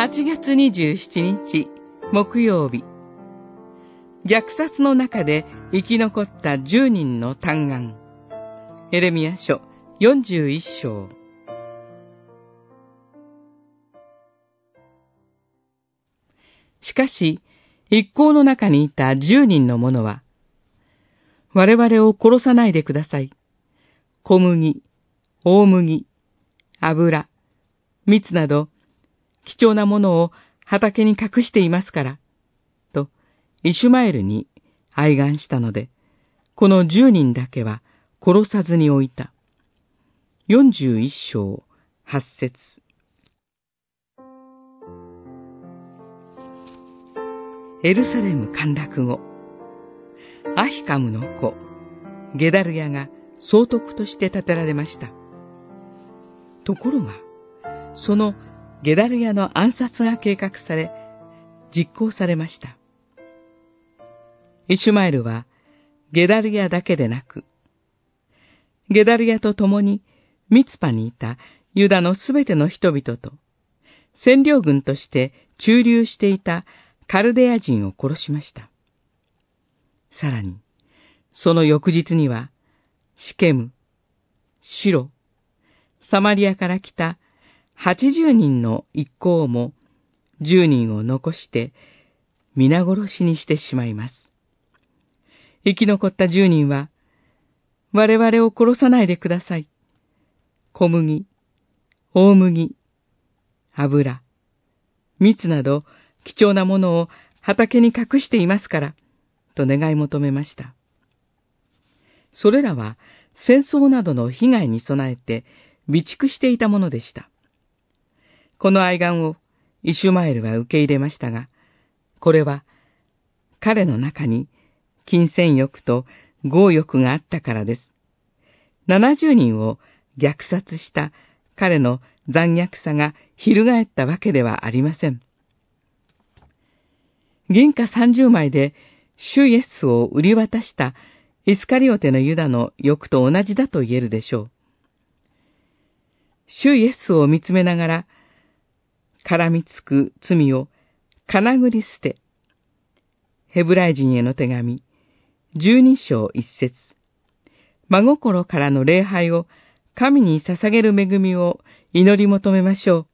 8月27日木曜日。虐殺の中で生き残った10人の嘆願。エレミア書41章。しかし、一行の中にいた10人の者は、我々を殺さないでください。小麦、大麦、油、蜜など、貴重なものを畑に隠していますから、と、イシュマエルに哀願したので、この十人だけは殺さずに置いた。四十一章八節エルサレム陥落後、アヒカムの子、ゲダルヤが総督として建てられました。ところが、そのゲダルヤの暗殺が計画され、実行されました。イシュマエルは、ゲダルヤだけでなく、ゲダルヤと共にミツパにいたユダのすべての人々と、占領軍として駐留していたカルデア人を殺しました。さらに、その翌日には、シケム、シロ、サマリアから来た80人の一行も10人を残して皆殺しにしてしまいます。生き残った10人は、我々を殺さないでください。小麦、大麦、油、蜜など貴重なものを畑に隠していますから、と願い求めました。それらは戦争などの被害に備えて備蓄していたものでした。この愛願をイシュマエルは受け入れましたが、これは彼の中に金銭欲と強欲があったからです。70人を虐殺した彼の残虐さが翻ったわけではありません。銀貨30枚で主イエスを売り渡したイスカリオテのユダの欲と同じだと言えるでしょう。主イエスを見つめながら、絡みつく罪をかなぐり捨て、ヘブライ人への手紙、十二章一節、真心からの礼拝を神に捧げる恵みを祈り求めましょう。